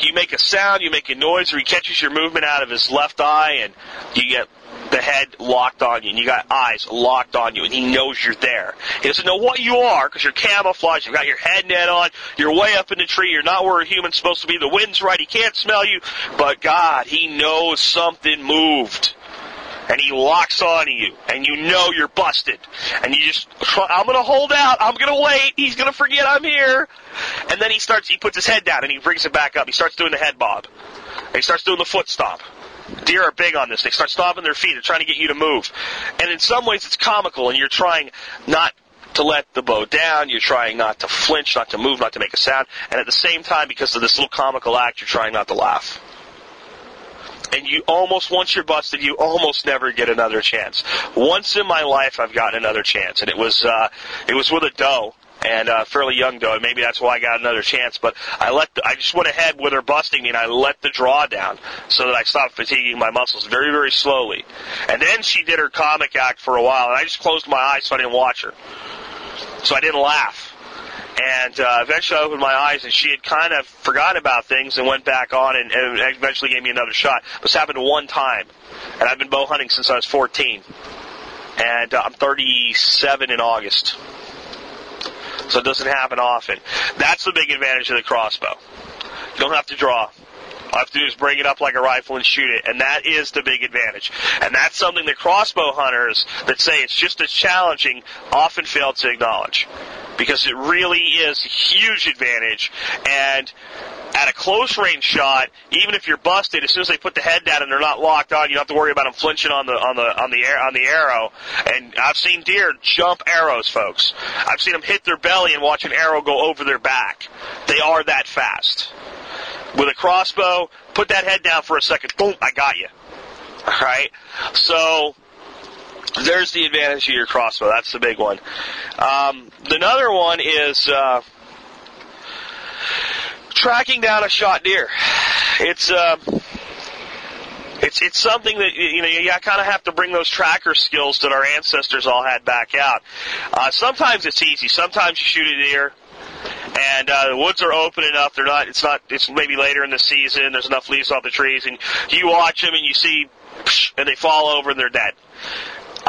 you make a sound, you make a noise, or he catches your movement out of his left eye, and you get the head locked on you, and you got eyes locked on you, and he knows you're there. He doesn't know what you are because you're camouflaged. You've got your head net on. You're way up in the tree. You're not where a human's supposed to be. The wind's right. He can't smell you, but God, he knows something moved. And he locks onto you, and you know you're busted. And you just, I'm gonna hold out, I'm gonna wait, he's gonna forget I'm here. And then he starts, he puts his head down, and he brings it back up. He starts doing the head bob. And he starts doing the foot stomp. Deer are big on this. They start stomping their feet. They're trying to get you to move. And in some ways, it's comical, and you're trying not to let the bow down. You're trying not to flinch, not to move, not to make a sound. And at the same time, because of this little comical act, you're trying not to laugh. And you almost, once you're busted, you almost never get another chance. Once in my life, I've gotten another chance, and it was uh, it was with a doe and a fairly young and maybe that's why I got another chance. But I let the, I just went ahead with her busting me, and I let the draw down so that I stopped fatiguing my muscles very very slowly. And then she did her comic act for a while, and I just closed my eyes so I didn't watch her, so I didn't laugh. And uh, eventually I opened my eyes, and she had kind of forgotten about things and went back on, and, and eventually gave me another shot. This happened one time, and I've been bow hunting since I was 14, and uh, I'm 37 in August so it doesn't happen often. That's the big advantage of the crossbow. You don't have to draw. All I have to do is bring it up like a rifle and shoot it, and that is the big advantage. And that's something that crossbow hunters that say it's just as challenging often fail to acknowledge. Because it really is a huge advantage, and at a close range shot, even if you're busted, as soon as they put the head down and they're not locked on, you don't have to worry about them flinching on the on the on the air on the arrow. And I've seen deer jump arrows, folks. I've seen them hit their belly and watch an arrow go over their back. They are that fast. With a crossbow, put that head down for a second. Boom, I got you. All right. So there's the advantage of your crossbow. That's the big one. Um, another one is. Uh, tracking down a shot deer. It's uh, it's it's something that you know you kind of have to bring those tracker skills that our ancestors all had back out. Uh, sometimes it's easy. Sometimes you shoot a deer. And uh, the woods are open enough. They're not. It's not. It's maybe later in the season. There's enough leaves off the trees, and you watch them, and you see, and they fall over, and they're dead.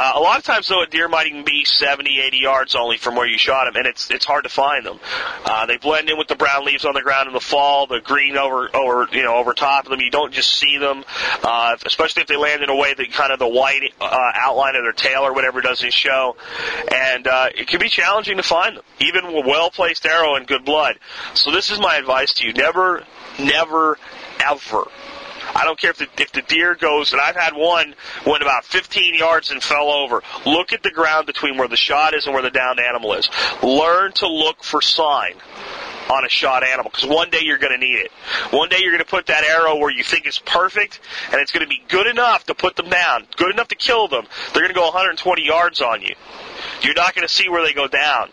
Uh, a lot of times, though, a deer might even be 70, 80 yards only from where you shot them, and it's it's hard to find them. Uh, they blend in with the brown leaves on the ground in the fall, the green over over you know over top of them. You don't just see them, uh, especially if they land in a way that kind of the white uh, outline of their tail or whatever doesn't show, and uh, it can be challenging to find them, even with well placed arrow and good blood. So this is my advice to you: never, never, ever I don't care if the, if the deer goes, and I've had one went about 15 yards and fell over. Look at the ground between where the shot is and where the downed animal is. Learn to look for sign on a shot animal because one day you're going to need it. One day you're going to put that arrow where you think is perfect, and it's going to be good enough to put them down, good enough to kill them. They're going to go 120 yards on you. You're not going to see where they go down,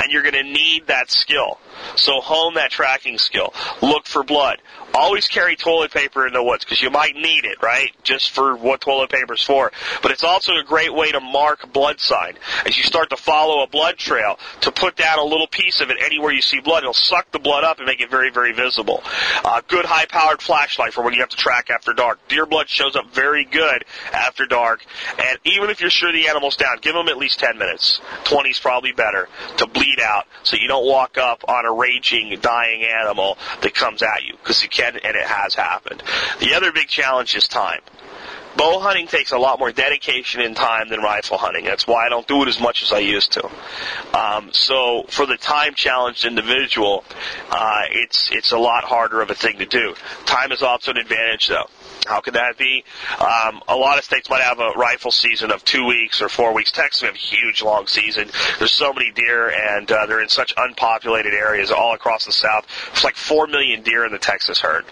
and you're going to need that skill. So hone that tracking skill. Look for blood. Always carry toilet paper in the woods because you might need it, right? Just for what toilet paper's for. But it's also a great way to mark blood sign. As you start to follow a blood trail, to put down a little piece of it anywhere you see blood, it'll suck the blood up and make it very, very visible. Uh, good high-powered flashlight for when you have to track after dark. Deer blood shows up very good after dark. And even if you're sure the animal's down, give them at least 10 minutes. 20 is probably better to bleed out so you don't walk up on a raging, dying animal that comes at you because you can, and it has happened. The other big challenge is time. Bow hunting takes a lot more dedication and time than rifle hunting. That's why I don't do it as much as I used to. Um, so for the time challenged individual, uh, it's it's a lot harder of a thing to do. Time is also an advantage though. How could that be? Um, a lot of states might have a rifle season of two weeks or four weeks. Texas, we have a huge long season. There's so many deer, and uh, they're in such unpopulated areas all across the South. It's like four million deer in the Texas herd.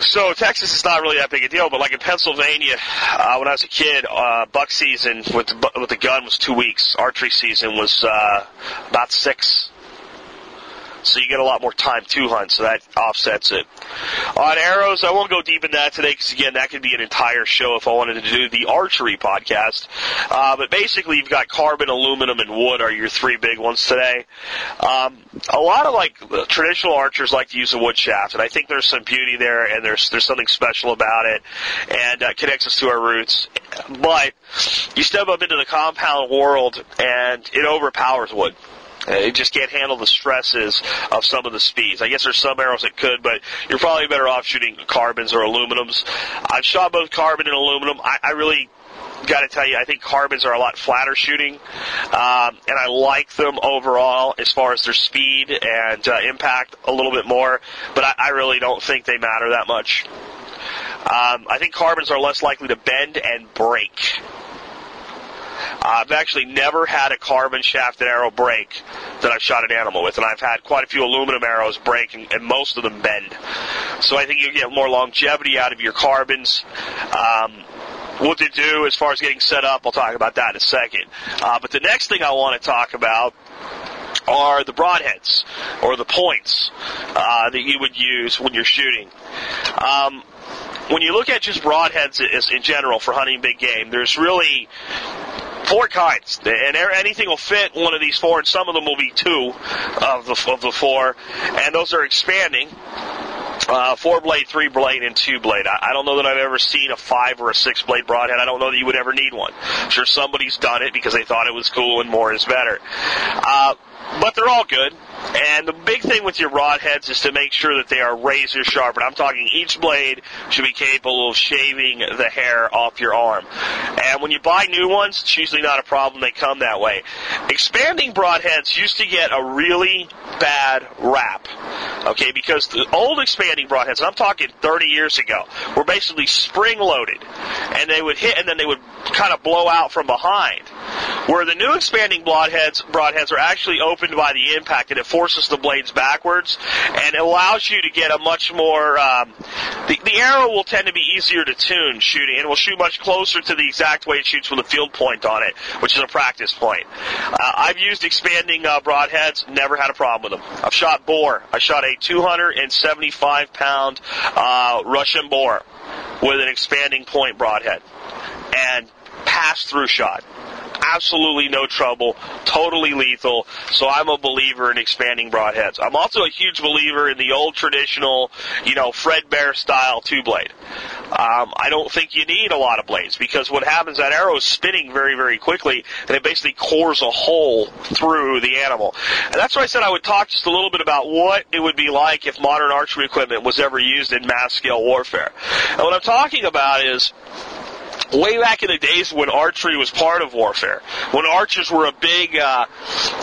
So Texas is not really that big a deal, but like in Pennsylvania, uh, when I was a kid, uh, buck season with the, with the gun was two weeks. Archery season was uh, about six. So you get a lot more time to hunt, so that offsets it. On arrows, I won't go deep in that today because again, that could be an entire show if I wanted to do the archery podcast. Uh, but basically, you've got carbon, aluminum, and wood are your three big ones today. Um, a lot of like traditional archers like to use a wood shaft, and I think there's some beauty there, and there's there's something special about it, and uh, connects us to our roots. But you step up into the compound world, and it overpowers wood. Uh, It just can't handle the stresses of some of the speeds. I guess there's some arrows that could, but you're probably better off shooting carbons or aluminums. I've shot both carbon and aluminum. I, I really got to tell you, I think carbons are a lot flatter shooting, um, and I like them overall as far as their speed and uh, impact a little bit more. But I, I really don't think they matter that much. Um, I think carbons are less likely to bend and break. I've actually never had a carbon shafted arrow break that I've shot an animal with, and I've had quite a few aluminum arrows break, and, and most of them bend. So I think you get more longevity out of your carbons. Um, what to do as far as getting set up, I'll talk about that in a second. Uh, but the next thing I want to talk about are the broadheads or the points uh, that you would use when you're shooting. Um, when you look at just broadheads in general for hunting big game, there's really four kinds, and anything will fit one of these four, and some of them will be two of the of the four, and those are expanding. Uh, four blade, three blade, and two blade. I, I don't know that I've ever seen a five or a six blade broadhead. I don't know that you would ever need one. I'm sure somebody's done it because they thought it was cool and more is better. Uh, but they're all good. And the big thing with your broadheads is to make sure that they are razor sharp. And I'm talking each blade should be capable of shaving the hair off your arm. And when you buy new ones, it's usually not a problem. They come that way. Expanding broadheads used to get a really bad rap. Okay, because the old expanding broadheads, and I'm talking 30 years ago, were basically spring loaded. And they would hit and then they would kind of blow out from behind. Where the new expanding broadheads, broadheads are actually opened by the impact and it the blades backwards and allows you to get a much more, um, the, the arrow will tend to be easier to tune shooting and will shoot much closer to the exact way it shoots with a field point on it, which is a practice point. Uh, I've used expanding uh, broadheads, never had a problem with them. I've shot boar. I shot a 275 pound uh, Russian boar with an expanding point broadhead and pass through shot. Absolutely no trouble, totally lethal. So I'm a believer in expanding broadheads. I'm also a huge believer in the old traditional, you know, Fred Bear style two blade. Um, I don't think you need a lot of blades because what happens, that arrow is spinning very, very quickly and it basically cores a hole through the animal. And that's why I said I would talk just a little bit about what it would be like if modern archery equipment was ever used in mass scale warfare. And what I'm talking about is way back in the days when archery was part of warfare, when archers were a big, uh,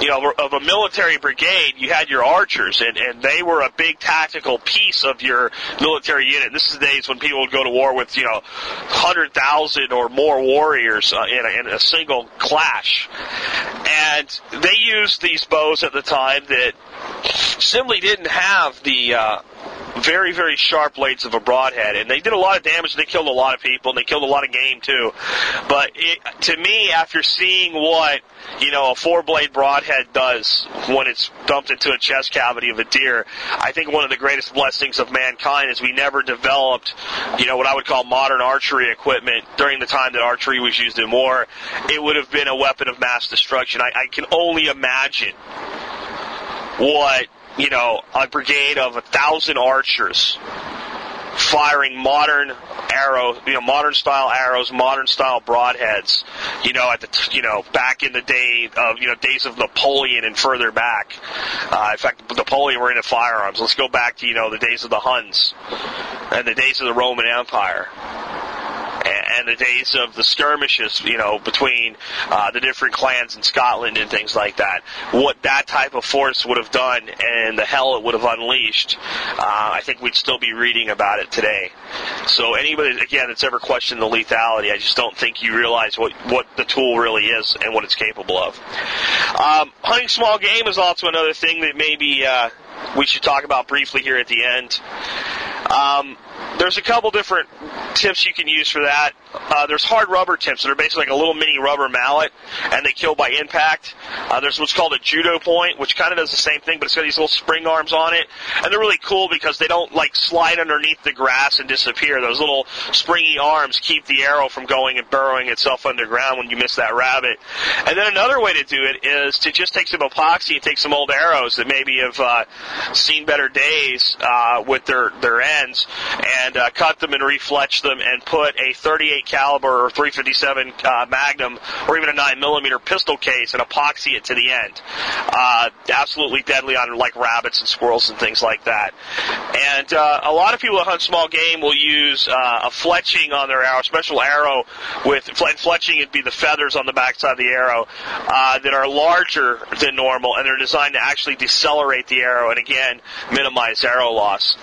you know, of a military brigade, you had your archers, and, and they were a big tactical piece of your military unit. This is the days when people would go to war with, you know, 100,000 or more warriors uh, in, a, in a single clash. And they used these bows at the time that simply didn't have the, uh, very, very sharp blades of a broadhead, and they did a lot of damage. They killed a lot of people, and they killed a lot of game too. But it, to me, after seeing what you know a four blade broadhead does when it's dumped into a chest cavity of a deer, I think one of the greatest blessings of mankind is we never developed, you know, what I would call modern archery equipment during the time that archery was used in war. It would have been a weapon of mass destruction. I, I can only imagine what you know a brigade of a thousand archers firing modern arrows, you know, modern style arrows, modern style broadheads, you know, at the, you know, back in the day of, you know, days of Napoleon and further back. Uh, in fact, Napoleon were into firearms. Let's go back to, you know, the days of the Huns and the days of the Roman Empire and the days of the skirmishes, you know, between uh, the different clans in Scotland and things like that. What that type of force would have done and the hell it would have unleashed, uh, I think we'd still be reading about it today. So anybody, again, that's ever questioned the lethality, I just don't think you realize what, what the tool really is and what it's capable of. Um, hunting small game is also another thing that maybe uh, we should talk about briefly here at the end. Um, there's a couple different tips you can use for that. Uh, there's hard rubber tips that are basically like a little mini rubber mallet, and they kill by impact. Uh, there's what's called a judo point, which kind of does the same thing, but it's got these little spring arms on it, and they're really cool because they don't like slide underneath the grass and disappear. Those little springy arms keep the arrow from going and burrowing itself underground when you miss that rabbit. And then another way to do it is to just take some epoxy and take some old arrows that maybe have uh, seen better days uh, with their their ends, and uh, cut them and refletch them and put a 38 caliber or 357 uh, Magnum or even a 9 millimeter pistol case and epoxy it to the end. Uh, absolutely deadly on like rabbits and squirrels and things like that. And uh, a lot of people that hunt small game will use uh, a fletching on their arrow, special arrow with fletching. It'd be the feathers on the backside of the arrow uh, that are larger than normal, and they're designed to actually decelerate the arrow and again minimize arrow loss.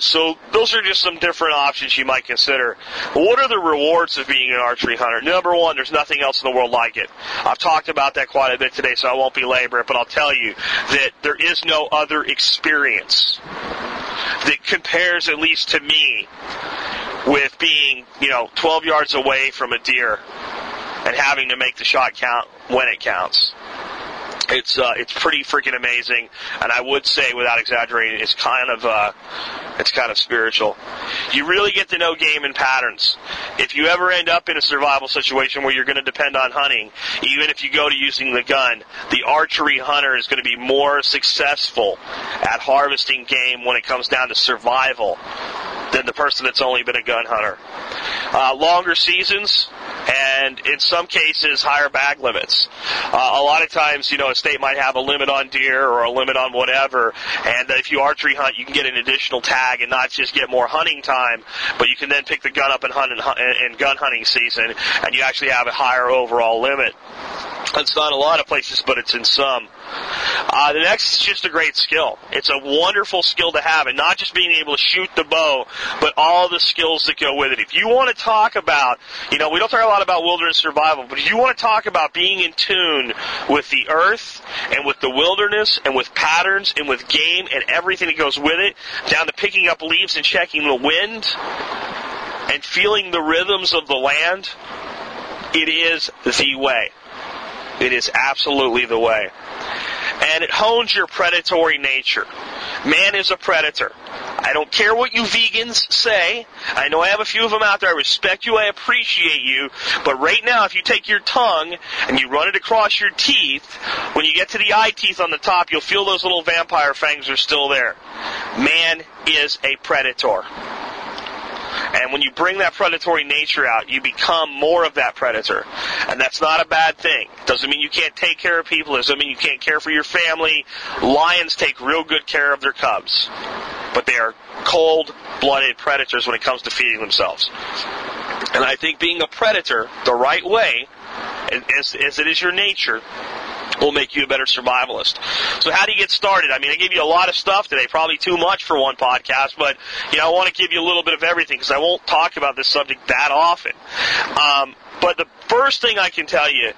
So those are just some different options you might consider. What are the rewards of being an archery hunter? Number one, there's nothing else in the world like it. I've talked about that quite a bit today, so I won't belabor it, but I'll tell you that there is no other experience that compares, at least to me, with being, you know, 12 yards away from a deer and having to make the shot count when it counts. It's uh, it's pretty freaking amazing, and I would say, without exaggerating, it's kind of uh, it's kind of spiritual. You really get to know game and patterns. If you ever end up in a survival situation where you're going to depend on hunting, even if you go to using the gun, the archery hunter is going to be more successful at harvesting game when it comes down to survival than the person that's only been a gun hunter. Uh, longer seasons, and in some cases, higher bag limits. Uh, a lot of times, you know, a state might have a limit on deer or a limit on whatever, and if you archery hunt, you can get an additional tag and not just get more hunting time, but you can then pick the gun up and hunt in, in gun hunting season, and you actually have a higher overall limit. It's not a lot of places, but it's in some. Uh, the next is just a great skill. It's a wonderful skill to have, and not just being able to shoot the bow, but all the skills that go with it. If you want to talk about, you know, we don't talk a lot about wilderness survival, but if you want to talk about being in tune with the earth and with the wilderness and with patterns and with game and everything that goes with it, down to picking up leaves and checking the wind and feeling the rhythms of the land, it is the way. It is absolutely the way. And it hones your predatory nature. Man is a predator. I don't care what you vegans say. I know I have a few of them out there. I respect you. I appreciate you. But right now, if you take your tongue and you run it across your teeth, when you get to the eye teeth on the top, you'll feel those little vampire fangs are still there. Man is a predator. And when you bring that predatory nature out, you become more of that predator. And that's not a bad thing. Doesn't mean you can't take care of people. Doesn't mean you can't care for your family. Lions take real good care of their cubs. But they are cold-blooded predators when it comes to feeding themselves. And I think being a predator the right way, as, as it is your nature, will make you a better survivalist. So how do you get started? I mean, I gave you a lot of stuff today, probably too much for one podcast, but you know, I want to give you a little bit of everything because I won't talk about this subject that often. Um, But the first thing I can tell you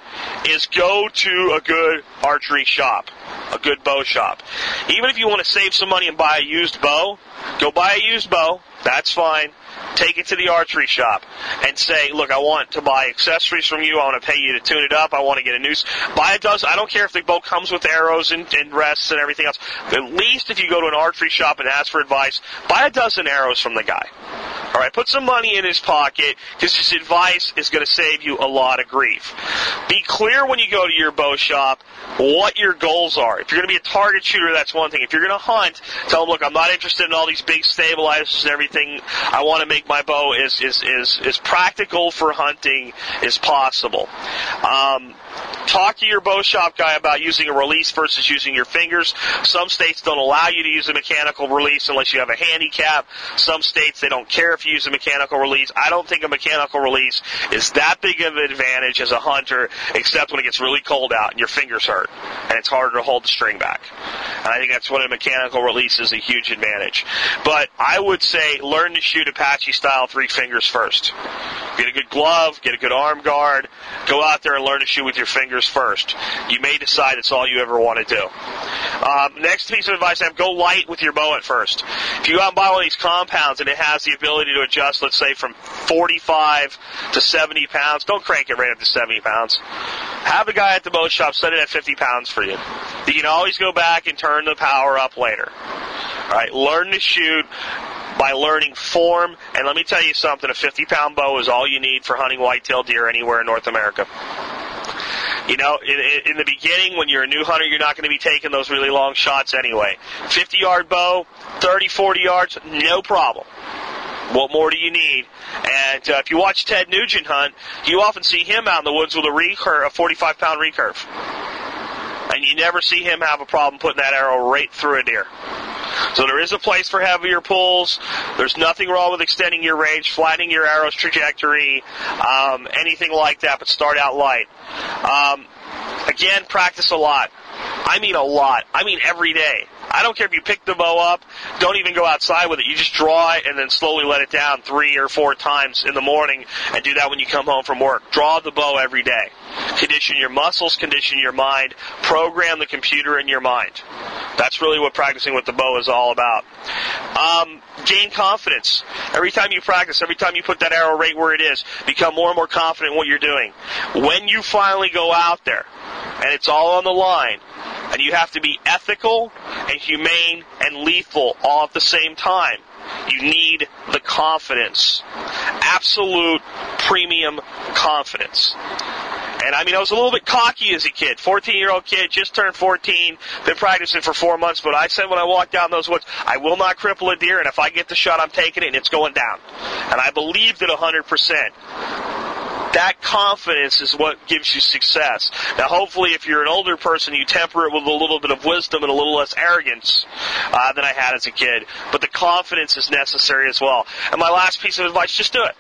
is go to a good archery shop, a good bow shop. Even if you want to save some money and buy a used bow, go buy a used bow. That's fine take it to the archery shop and say, look, I want to buy accessories from you. I want to pay you to tune it up. I want to get a noose. Buy a dozen. I don't care if the bow comes with arrows and, and rests and everything else. At least if you go to an archery shop and ask for advice, buy a dozen arrows from the guy. All right, put some money in his pocket because his advice is going to save you a lot of grief. Be clear when you go to your bow shop what your goals are. If you're going to be a target shooter, that's one thing. If you're going to hunt, tell them, look, I'm not interested in all these big stabilizers and everything. I want to make my bow as, as, as, as practical for hunting as possible. Um, talk to your bow shop guy about using a release versus using your fingers. Some states don't allow you to use a mechanical release unless you have a handicap. Some states they don't care if you use a mechanical release. I don't think a mechanical release is that big of an advantage as a hunter, except when it gets really cold out and your fingers hurt and it's harder to hold the string back. And I think that's when a mechanical release is a huge advantage. But I would say learn to shoot Apache style three fingers first. Get a good glove, get a good arm guard, go out there and learn to shoot with your fingers first. You may decide it's all you ever want to do. Um, next piece of advice I have, go light with your bow at first. If you go out and buy one of these compounds and it has the ability to adjust, let's say from 45 to 70 pounds, don't crank it right up to 70 pounds. Have a guy at the bow shop set it at 50 pounds for you. You can always go back and turn the power up later. All right, learn to shoot by learning form. And let me tell you something, a 50 pound bow is all you need for hunting whitetail deer anywhere in North America. You know, in, in the beginning, when you're a new hunter, you're not going to be taking those really long shots anyway. 50 yard bow, 30, 40 yards, no problem. What more do you need? And uh, if you watch Ted Nugent hunt, you often see him out in the woods with a recurve, a 45 pound recurve. And you never see him have a problem putting that arrow right through a deer. So there is a place for heavier pulls. There's nothing wrong with extending your range, flattening your arrow's trajectory, um, anything like that, but start out light. Um, again, practice a lot. I mean a lot. I mean every day. I don't care if you pick the bow up, don't even go outside with it. You just draw it and then slowly let it down three or four times in the morning and do that when you come home from work. Draw the bow every day. Condition your muscles, condition your mind, program the computer in your mind. That's really what practicing with the bow is all about. Um, gain confidence. Every time you practice, every time you put that arrow right where it is, become more and more confident in what you're doing. When you finally go out there, and it's all on the line, and you have to be ethical and humane and lethal all at the same time. You need the confidence. Absolute premium confidence. And I mean, I was a little bit cocky as a kid. 14 year old kid, just turned 14, been practicing for four months, but I said when I walked down those woods, I will not cripple a deer, and if I get the shot, I'm taking it, and it's going down. And I believed it 100% that confidence is what gives you success. Now, hopefully, if you're an older person, you temper it with a little bit of wisdom and a little less arrogance uh, than I had as a kid. But the confidence is necessary as well. And my last piece of advice: just do it.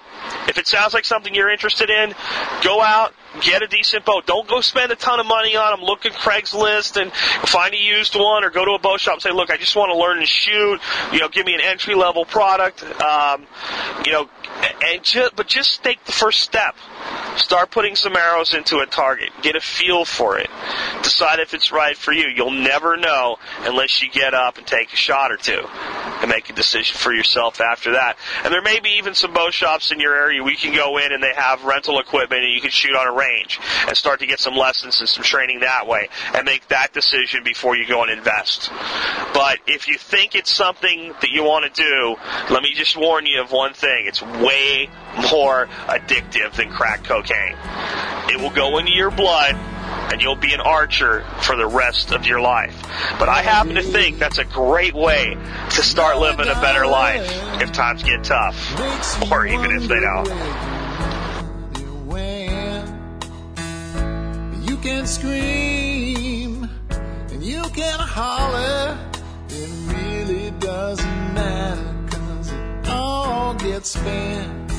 If it sounds like something you're interested in, go out, get a decent boat. Don't go spend a ton of money on them. Look at Craigslist and find a used one, or go to a boat shop and say, "Look, I just want to learn to shoot. You know, give me an entry level product. Um, you know, and but just take the first step. Start putting some arrows into a target. Get a feel for it. Decide if it's right for you. You'll never know unless you get up and take a shot or two and make a decision for yourself after that. And there may be even some bow shops in your area we can go in and they have rental equipment and you can shoot on a range and start to get some lessons and some training that way and make that decision before you go and invest. But if you think it's something that you want to do, let me just warn you of one thing. It's way more addictive than crack cocaine. It will go into your blood and you'll be an archer for the rest of your life. But I happen to think that's a great way to start living a better life if times get tough, or even if they don't. You can scream and you can holler. It really doesn't matter cause it all gets spent